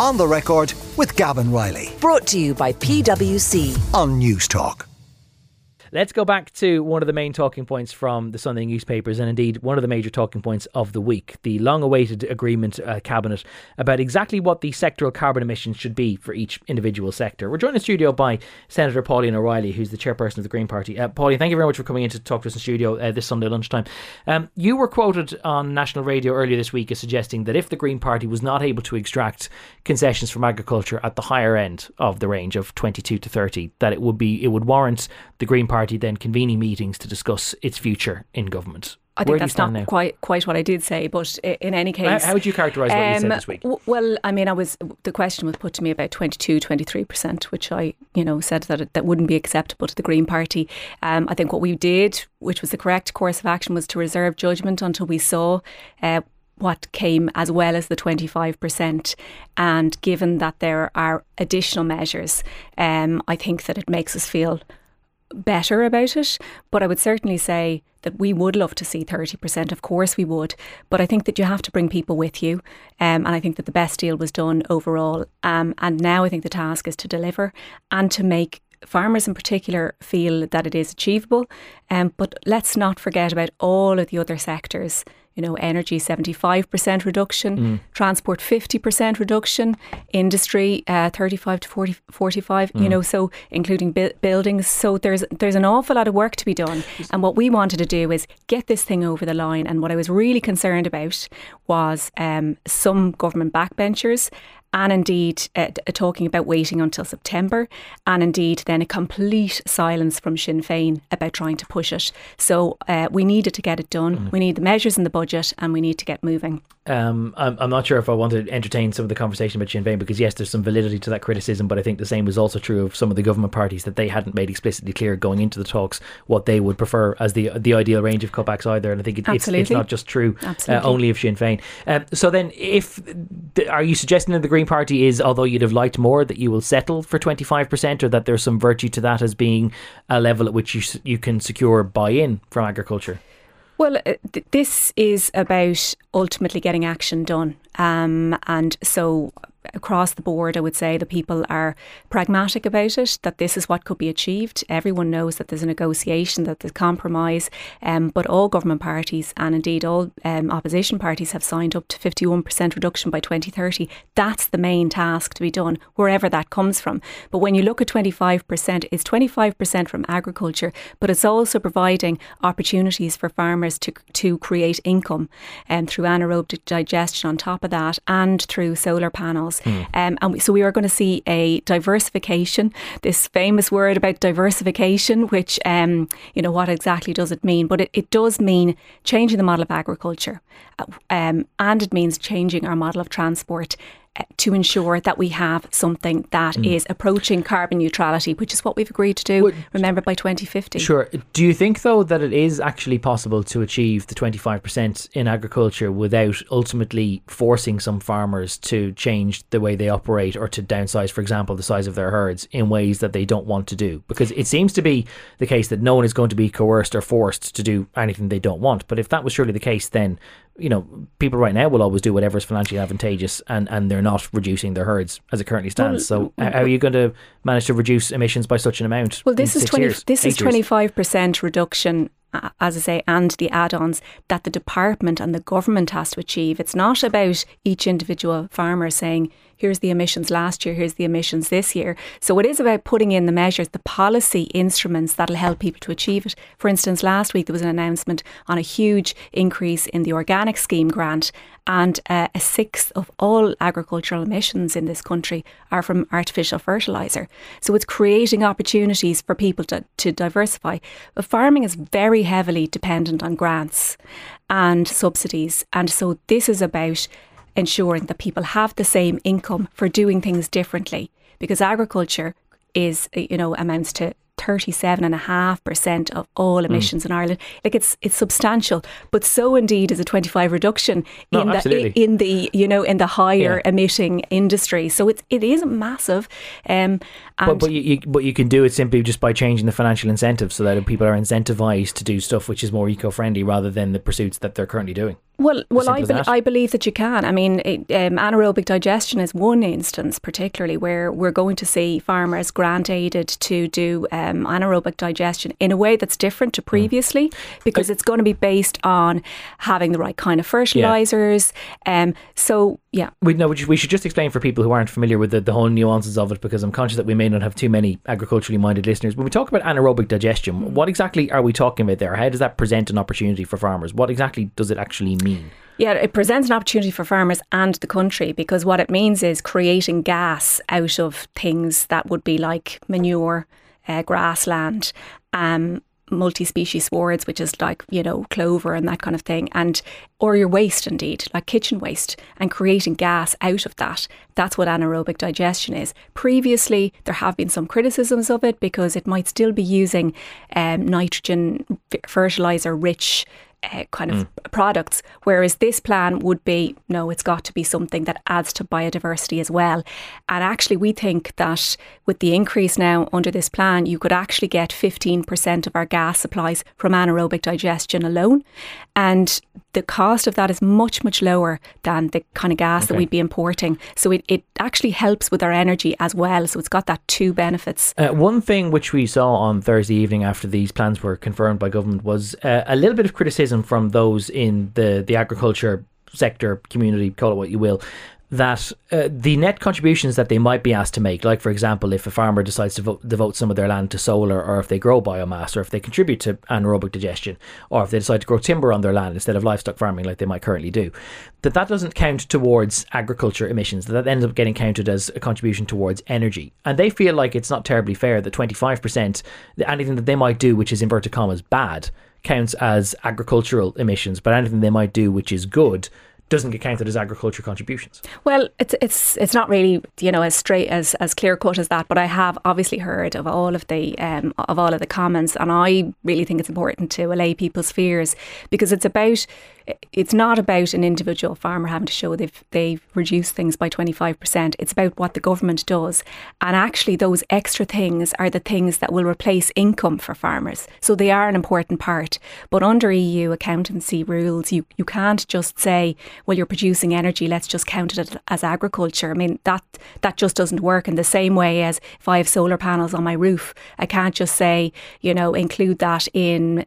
On the record with Gavan Reilly Brought to you by PwC. on Newstalk. Let's go back to one of the main talking points from the Sunday newspapers, and indeed one of the major talking points of the week the long awaited agreement uh, cabinet about exactly what the sectoral carbon emissions should be for each individual sector. We're joined in the studio by Senator Pauline O'Reilly, who's the chairperson of the Green Party. Uh, Pauline, thank you very much for coming in to talk to us in studio uh, this Sunday lunchtime. Um, you were quoted on national radio earlier this week as suggesting that if the Green Party was not able to extract concessions from agriculture at the higher end of the range of 22 to 30, that it would be it would warrant the Green Party then convening meetings to discuss its future in government. I think that's not now? quite quite what I did say, but in any case, how would you characterise what you said um, this week? w- Well, I mean, I was the question was put to me about 22, 23 percent, which I, you know, said that it, that wouldn't be acceptable to the Green Party. Um, I think what we did, which was the correct course of action, was to reserve judgment until we saw. Uh, what came as well as the 25%. And given that there are additional measures, um, I think that it makes us feel better about it. But I would certainly say that we would love to see 30%. Of course, we would. But I think that you have to bring people with you. Um, and I think that the best deal was done overall. Um, and now I think the task is to deliver and to make farmers in particular feel that it is achievable. Um, but let's not forget about all of the other sectors. You know, energy 75% reduction, transport 50% reduction, industry uh, 35 to 40, 45, you know, so including bu- buildings. So there's there's an awful lot of work to be done. And what we wanted to do is get this thing over the line. And what I was really concerned about was um, some government backbenchers and indeed uh, talking about waiting until September, and indeed then a complete silence from Sinn Féin about trying to push it. So uh, we needed to get it done. We need the measures in the budget, and we need to get moving. Um, I'm, I'm not sure if I want to entertain some of the conversation about Sinn Féin because yes, there's some validity to that criticism, but I think the same was also true of some of the government parties that they hadn't made explicitly clear going into the talks what they would prefer as the the ideal range of cutbacks either. And I think it, it's, it's not just true uh, only of Sinn Féin. Um, so then, if th- are you suggesting that the Green Party is, although you'd have liked more, that you will settle for 25%, or that there's some virtue to that as being a level at which you you can secure buy-in from agriculture? Well, uh, th- this is about ultimately getting action done. Um, and so across the board, I would say the people are pragmatic about it, that this is what could be achieved. Everyone knows that there's a negotiation, that there's compromise, um, but all government parties and indeed all um, opposition parties have signed up to 51% reduction by 2030. That's the main task to be done, wherever that comes from. But when you look at 25%, it's 25% from agriculture, but it's also providing opportunities for farmers to, to create income um, through anaerobic digestion on top of that and through solar panels. Um, and we, so we are going to see a diversification, this famous word about diversification, which, um, you know, what exactly does it mean? But it, it does mean changing the model of agriculture uh, um, and it means changing our model of transport. Uh, To ensure that we have something that is approaching carbon neutrality, which is what we've agreed to do, remember, by 2050. Sure. Do you think, though, that it is actually possible to achieve the 25% in agriculture without ultimately forcing some farmers to change the way they operate or to downsize, for example, the size of their herds in ways that they don't want to do? Because it seems to be the case that no one is going to be coerced or forced to do anything they don't want. But if that was surely the case, then, you know, people right now will always do whatever is financially advantageous and, and they're not reducing their herds as it currently stands. so, how are you going to manage to reduce emissions by such an amount? Well, this is twenty. years, this is twenty five percent reduction, as I say, and the add-ons that the department and the government has to achieve. It's not about each individual farmer saying, "Here's the emissions last year. Here's the emissions this year." So it is about putting in the measures, the policy instruments that'll help people to achieve it. For instance, last week there was an announcement on a huge increase in the organic scheme grant, and uh, a sixth of all agricultural emissions in this country are from artificial fertilizer. So it's creating opportunities for people to, to diversify. But farming is very heavily dependent on grants and subsidies. And so this is about ensuring that people have the same income for doing things differently because agriculture is, you know, amounts to 37.5% of all emissions in Ireland. Like it's it's substantial, but so indeed is a 25 reduction No, in the in the you know in the higher Yeah. emitting industry. So it's it is massive. Um, and But, but, you, you, but you can do it simply just by changing the financial incentives so that people are incentivized to do stuff which is more eco friendly rather than the pursuits that they're currently doing. Well, well, I, be- I believe that you can. I mean, it, um, anaerobic digestion is one instance, particularly where we're going to see farmers grant aided to do um, anaerobic digestion in a way that's different Hmm. to previously, because it's going to be based on having the right kind of fertilizers. Um, so, yeah, We know we should- we should just explain for people who aren't familiar with the, the whole nuances of it because I'm conscious that we may not have too many agriculturally minded listeners. When we talk about anaerobic digestion, what exactly are we talking about there? How does that present an opportunity for farmers? What exactly does it actually mean? Yeah, it presents an opportunity for farmers and the country because what it means is creating gas out of things that would be like manure, uh, grassland, um, multi-species swards, which is like you know clover and that kind of thing, and or your waste indeed, like kitchen waste, and creating gas out of that. That's what anaerobic digestion is. Previously, there have been some criticisms of it because it might still be using um, nitrogen fertilizer rich uh, kind of products. Whereas this plan would be no, it's got to be something that adds to biodiversity as well. And actually, we think that with the increase now under this plan, you could actually get 15% of our gas supplies from anaerobic digestion alone. And the cost of that is much, much lower than the kind of gas that we'd be importing. So it, it actually helps with our energy as well. So it's got that two benefits. Uh, one thing which we saw on Thursday evening after these plans were confirmed by government was uh, a little bit of criticism from those in the, the agriculture sector, community, call it what you will, that uh, the net contributions that they might be asked to make, like for example, if a farmer decides to vote, devote some of their land to solar, or if they grow biomass, or if they contribute to anaerobic digestion, or if they decide to grow timber on their land instead of livestock farming like they might currently do, that that doesn't count towards agriculture emissions. That, that ends up getting counted as a contribution towards energy, and they feel like it's not terribly fair that twenty five percent, anything that they might do, which is inverted commas bad, counts as agricultural emissions, but anything they might do which is good doesn't get counted as agriculture contributions. Well, it's it's it's not really you know as straight as as clear cut as that, but I have obviously heard of all of the um, of all of the comments, and I really think it's important to allay people's fears because it's about it's not about an individual farmer having to show they've they've reduced things by twenty five percent. It's about what the government does, and actually those extra things are the things that will replace income for farmers. So they are an important part. But under EU accountancy rules, you you can't just say, well, you're producing energy, let's just count it as agriculture. I mean that that just doesn't work in the same way as if I have solar panels on my roof, I can't just say you know include that in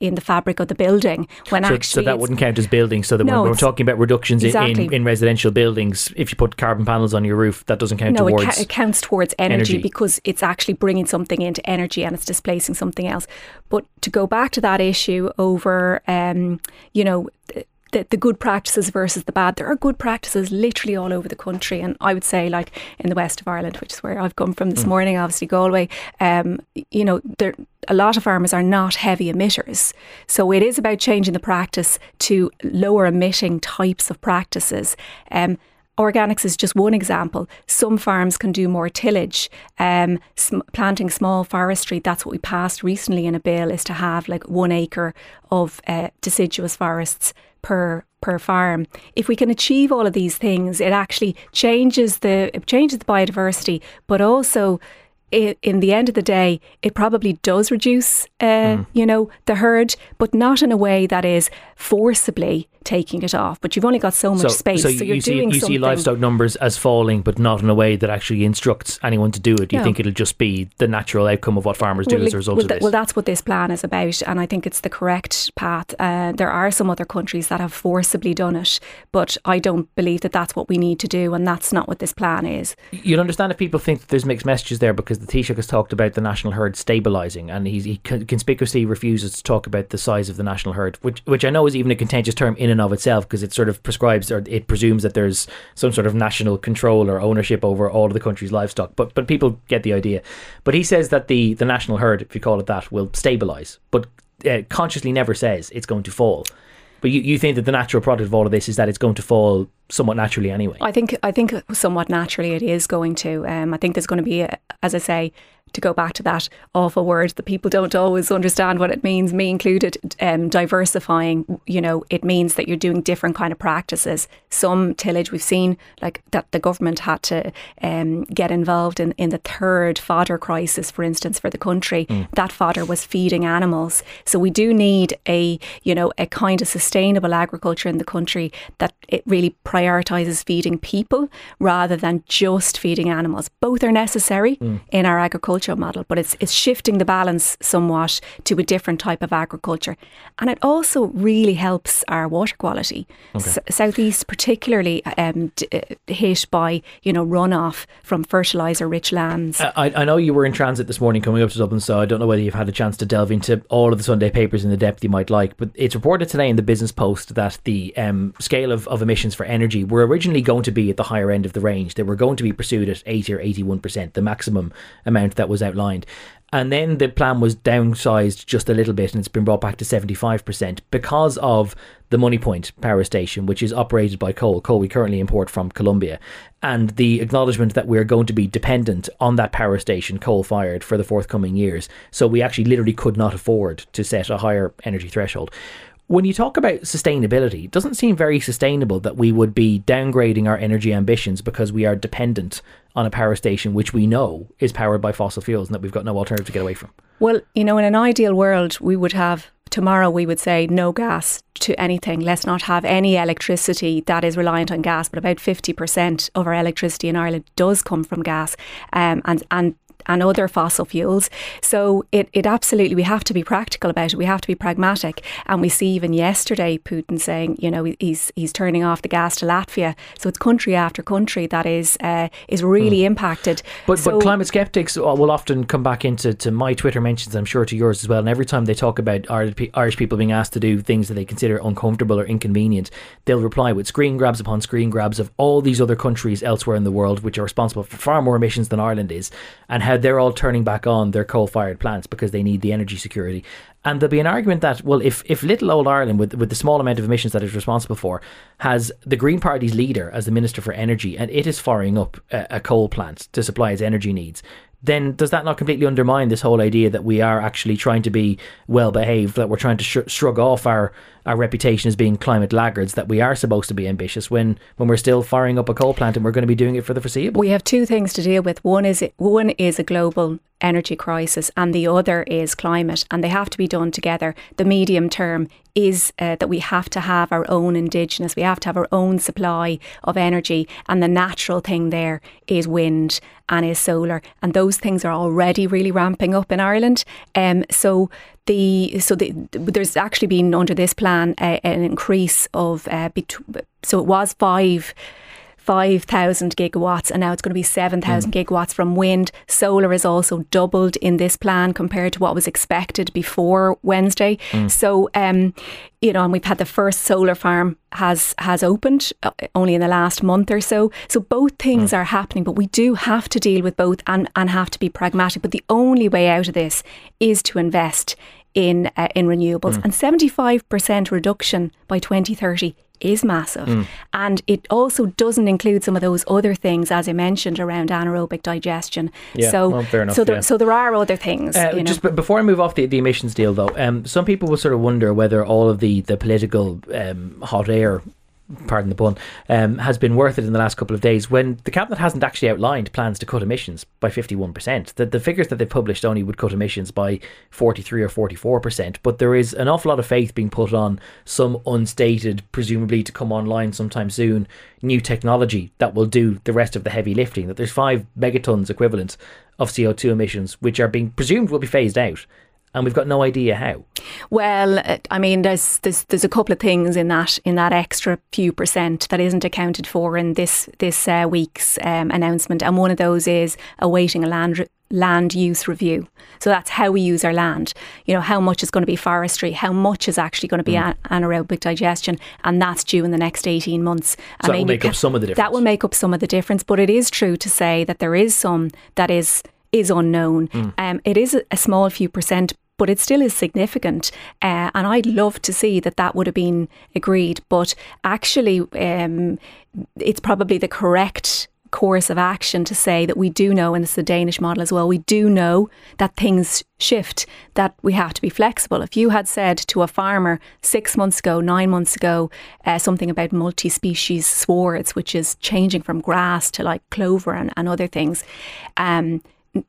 in the fabric of the building when So, actually so that it's- wouldn't count as buildings. So that No, when we're talking about reductions in, Exactly. in, in residential buildings, if you put carbon panels on your roof, that doesn't count no, it, towards. ca- it counts towards energy, energy. because it's actually bringing something into energy and it's displacing something else. But to go back to that issue over, um, you know, the, the, good practices versus the bad, there are good practices literally all over the country. And I would say, like in the west of Ireland, which is where I've come from this morning, obviously Galway, um, you know, there a lot of farmers are not heavy emitters. So it is about changing the practice to lower emitting types of practices. Um, Organics is just one example. Some farms can do more tillage, um, sm- planting small forestry. That's what we passed recently in a bill is to have like one acre of uh, deciduous forests per per farm. If we can achieve all of these things, it actually changes the it changes the biodiversity, but also in the end of the day, it probably does reduce, uh, you know, the herd, but not in a way that is forcibly taking it off. But you've only got so much space, so, you're you see, doing you see livestock numbers as falling, but not in a way that actually instructs anyone to do it. You No. think it'll just be the natural outcome of what farmers do Well, as a result well, of th- this. well, that's what this plan is about, and I think it's the correct path. Uh, there are some other countries that have forcibly done it, but I don't believe that that's what we need to do, and that's not what this plan is. You'll understand if people think that there's mixed messages there because the Taoiseach has talked about the national herd stabilising and he's, he conspicuously refuses to talk about the size of the national herd, which which I know is even a contentious term in and of itself because it sort of prescribes or it presumes that there's some sort of national control or ownership over all of the country's livestock. But but people get the idea. But he says that the, the national herd, if you call it that, will stabilise, but uh, consciously never says it's going to fall. But you, you think that the natural product of all of this is that it's going to fall somewhat naturally anyway. I think I think somewhat naturally it is going to. Um, I think there's going to be, a, as I say, to go back to that awful word that people don't always understand what it means, me included, um, diversifying, you know, it means that you're doing different kind of practices. Some tillage we've seen, like that the government had to um, get involved in, in the third fodder crisis, for instance, for the country. Mm. That fodder was feeding animals. So we do need a, you know, a kind of sustainable agriculture in the country that it really prioritises feeding people rather than just feeding animals. Both are necessary mm. in our agricultural model, but it's it's shifting the balance somewhat to a different type of agriculture, and it also really helps our water quality. Okay. S- Southeast, particularly um, d- uh, hit by you know runoff from fertilizer-rich lands. I, I know you were in transit this morning coming up to Dublin, so I don't know whether you've had a chance to delve into all of the Sunday papers in the depth you might like. But it's reported today in the Business Post that the um, scale of, of emissions for energy were originally going to be at the higher end of the range. They were going to be pursued at 80 or 81 percent, the maximum amount that was outlined. And then the plan was downsized just a little bit and it's been brought back to 75% because of the Moneypoint power station, which is operated by coal, coal we currently import from Colombia, and the acknowledgement that we're going to be dependent on that power station, coal fired, for the forthcoming years. So we actually literally could not afford to set a higher energy threshold when you talk about sustainability, it doesn't seem very sustainable that we would be downgrading our energy ambitions because we are dependent on a power station which we know is powered by fossil fuels and that we've got no alternative to get away from. Well, you know, in an ideal world, we would have tomorrow we would say no gas to anything. Let's not have any electricity that is reliant on gas. But about 50% of our electricity in Ireland does come from gas. Um, and, and and other fossil fuels. So it, it absolutely, we have to be practical about it. We have to be pragmatic. And we see even yesterday Putin saying, you know, he's he's turning off the gas to Latvia. So it's country after country that is uh, is really mm. impacted. But so, but climate skeptics will often come back into to my Twitter mentions, I'm sure to yours as well. And every time they talk about Irish people being asked to do things that they consider uncomfortable or inconvenient, they'll reply with screen grabs upon screen grabs of all these other countries elsewhere in the world which are responsible for far more emissions than Ireland is, and how they're all turning back on their coal fired plants because they need the energy security. And there'll be an argument that, well, if, if little old Ireland, with, with the small amount of emissions that it's responsible for, has the Green Party's leader as the Minister for Energy and it is firing up a, a coal plant to supply its energy needs, then does that not completely undermine this whole idea that we are actually trying to be well behaved, that we're trying to sh- shrug off our, our reputation as being climate laggards, that we are supposed to be ambitious when, when we're still firing up a coal plant and we're going to be doing it for the foreseeable? We have two things to deal with. One is one is a global energy crisis, and the other is climate, and they have to be done together. The medium term is uh, that we have to have our own indigenous, we have to have our own supply of energy, and the natural thing there is wind and is solar, and those things are already really ramping up in Ireland. Um, so the so the, there's actually been under this plan uh, an increase of uh, so it was five 5,000 gigawatts and now it's going to be 7,000 mm. gigawatts from wind. Solar is also doubled in this plan compared to what was expected before Wednesday. Mm. So, um, you know, and we've had the first solar farm has has opened uh, only in the last month or so. So both things mm. are happening, but we do have to deal with both and, and have to be pragmatic. But the only way out of this is to invest in uh, in renewables mm. and 75% reduction by 2030 is massive. Mm. And it also doesn't include some of those other things, as I mentioned, around anaerobic digestion. Yeah, so, well, fair enough, so, there, yeah. so there are other things. Uh, you know. Just before I move off the, the emissions deal, though, um, some people will sort of wonder whether all of the, the political um, hot air pardon the pun, um, has been worth it in the last couple of days when the cabinet hasn't actually outlined plans to cut emissions by 51%. The, the figures that they've published only would cut emissions by 43 or 44%, but there is an awful lot of faith being put on some unstated, presumably to come online sometime soon, new technology that will do the rest of the heavy lifting. That there's five megatons equivalent of CO2 emissions, which are being presumed will be phased out and we've got no idea how. Well, uh, I mean, there's there's there's a couple of things in that in that extra few percent that isn't accounted for in this this uh, week's um, announcement, and one of those is awaiting a land land use review. So that's how we use our land. You know, how much is going to be forestry, how much is actually going to be mm. anaerobic digestion, and that's due in the next 18 months. So I mean, that will make up some of the difference. That will make up some of the difference, but it is true to say that there is some that is is unknown. Mm. Um, it is a small few percent but it still is significant. Uh, and I'd love to see that that would have been agreed. But actually, um, it's probably the correct course of action to say that we do know, and it's the Danish model as well, we do know that things shift, that we have to be flexible. If you had said to a farmer six months ago, nine months ago, uh, something about multi species swards, which is changing from grass to like clover and, and other things, um,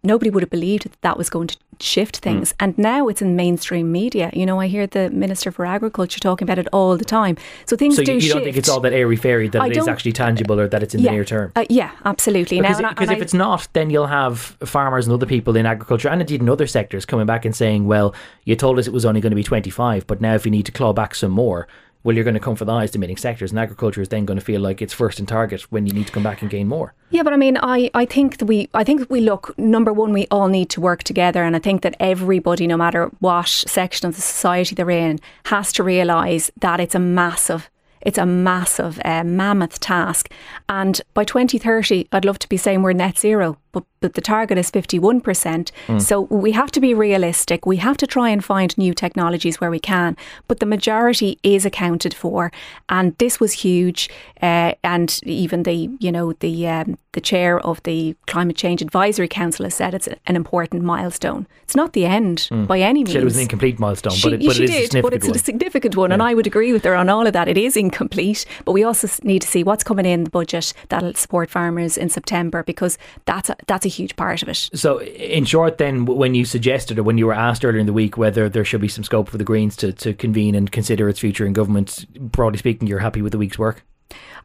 nobody would have believed that that was going to shift hmm. things. Mm. And now it's in mainstream media. You know, I hear the Minister for Agriculture talking about it all the time. So things so do you, you shift. don't think it's all that airy fairy that I it is actually tangible or that it's in yeah, the near term? Uh, yeah, absolutely. Because now, if I, it's not, then you'll have farmers and other people in agriculture and indeed in other sectors coming back and saying, well, you told us it was only going to be 25, but now if you need to claw back some more, well, you're going to come for the highest emitting sectors, and agriculture is then going to feel like it's first in target when you need to come back and gain more. Yeah, but I mean, I, I think that we I think we look number one, we all need to work together, and I think that everybody, no matter what section of the society they're in, has to realise that it's a massive it's a massive, uh, mammoth task. And by 2030, I'd love to be saying we're net zero, but, but the target is 51%. Mm. So we have to be realistic. We have to try and find new technologies where we can, but the majority is accounted for. And this was huge. Uh, and even the, you know, the, um, the chair of the Climate Change Advisory Council has said it's an important milestone. It's not the end mm. by any means. She it was an incomplete milestone, she, but it, but it is did, a but it's one. a significant one. Yeah. And I would agree with her on all of that. It is incomplete, but we also need to see what's coming in the budget that'll support farmers in September because that's a, that's a huge part of it. So, in short, then, when you suggested or when you were asked earlier in the week whether there should be some scope for the Greens to, to convene and consider its future in government, broadly speaking, you're happy with the week's work?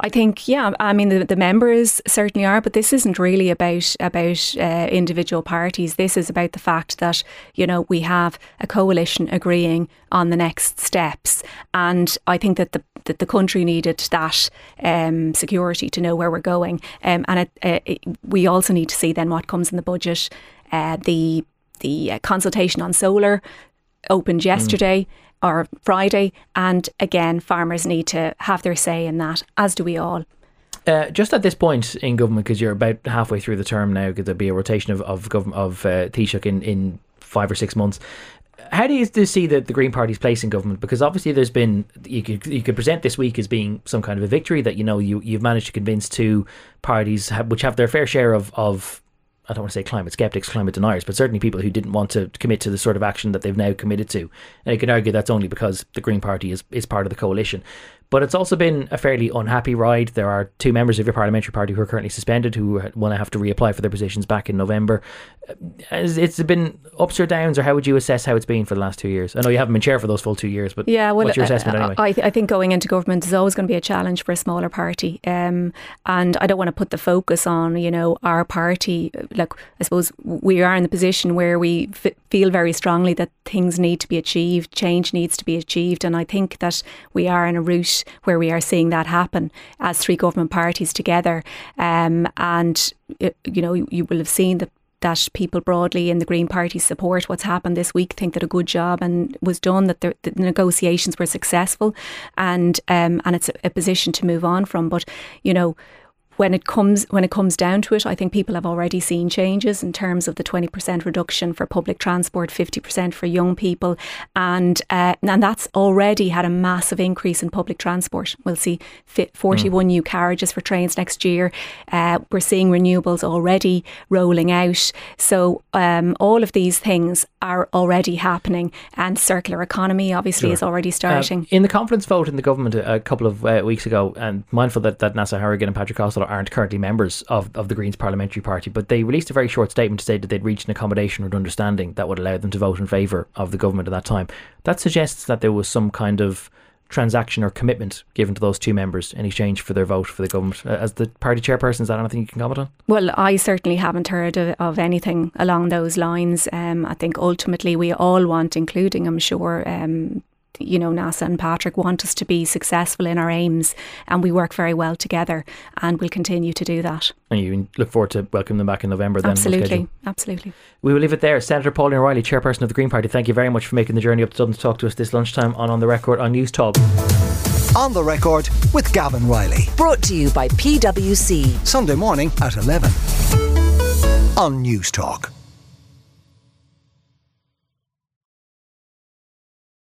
I think, yeah, I mean, the, the members certainly are, but this isn't really about about uh, individual parties. This is about the fact that you know we have a coalition agreeing on the next steps, and I think that the that the country needed that um, security to know where we're going, um, and it, uh, it, we also need to see then what comes in the budget. Uh, the the uh, consultation on solar opened mm. yesterday. Mm or Friday. And again, farmers need to have their say in that, as do we all. Uh, just at this point in government, because you're about halfway through the term now, could there be a rotation of of government of uh, Taoiseach in, in five or six months? How do you see the, the Green Party's place in government? Because obviously, there's been you could you could present this week as being some kind of a victory that you know you you've managed to convince two parties have, which have their fair share of of I don't want to say climate skeptics, climate deniers, but certainly people who didn't want to commit to the sort of action that they've now committed to. And you can argue that's only because the Green Party is, is part of the coalition. But it's also been a fairly unhappy ride. There are two members of your parliamentary party who are currently suspended who want to have to reapply for their positions back in November. It's been ups or downs, or how would you assess how it's been for the last two years? I know you haven't been chair for those full two years, but yeah, well, what's your assessment anyway? I, I think going into government is always going to be a challenge for a smaller party, um, and I don't want to put the focus on you know our party. Like I suppose we are in the position where we f- feel very strongly that things need to be achieved, change needs to be achieved, and I think that we are in a route where we are seeing that happen as three government parties together, um, and you know you will have seen that that people broadly in the Green Party support what's happened this week, think that a good job and was done, that the, the negotiations were successful, and um, and it's a, a position to move on from. But you know, when it comes when it comes down to it, I think people have already seen changes in terms of the twenty percent reduction for public transport, fifty percent for young people, and uh, and that's already had a massive increase in public transport. We'll see forty one mm. new carriages for trains next year. Uh, we're seeing renewables already rolling out. So um, all of these things are already happening, and circular economy obviously sure. is already starting. Um, in the confidence vote in the government a, a couple of uh, weeks ago, and mindful that that Neasa Hourigan and Patrick Costello aren't currently members of, of the Greens parliamentary party, but they released a very short statement to say that they'd reached an accommodation or an understanding that would allow them to vote in favour of the government at that time. That suggests that there was some kind of transaction or commitment given to those two members in exchange for their vote for the government. Uh, as the party chairperson, is that anything you can comment on? Well, I certainly haven't heard of, of anything along those lines. Um, I think ultimately we all want, including, I'm sure, um, you know, Neasa and Patrick want us to be successful in our aims, and we work very well together, and we'll continue to do that. And you look forward to welcoming them back in November. Then absolutely, absolutely. We will leave it there. Senator Pauline O'Reilly, chairperson of the Green Party. Thank you very much for making the journey up to Dublin to talk to us this lunchtime on on the record on Newstalk. On the record with Gavan Reilly. Brought to you by PwC. Sunday morning at eleven on Newstalk.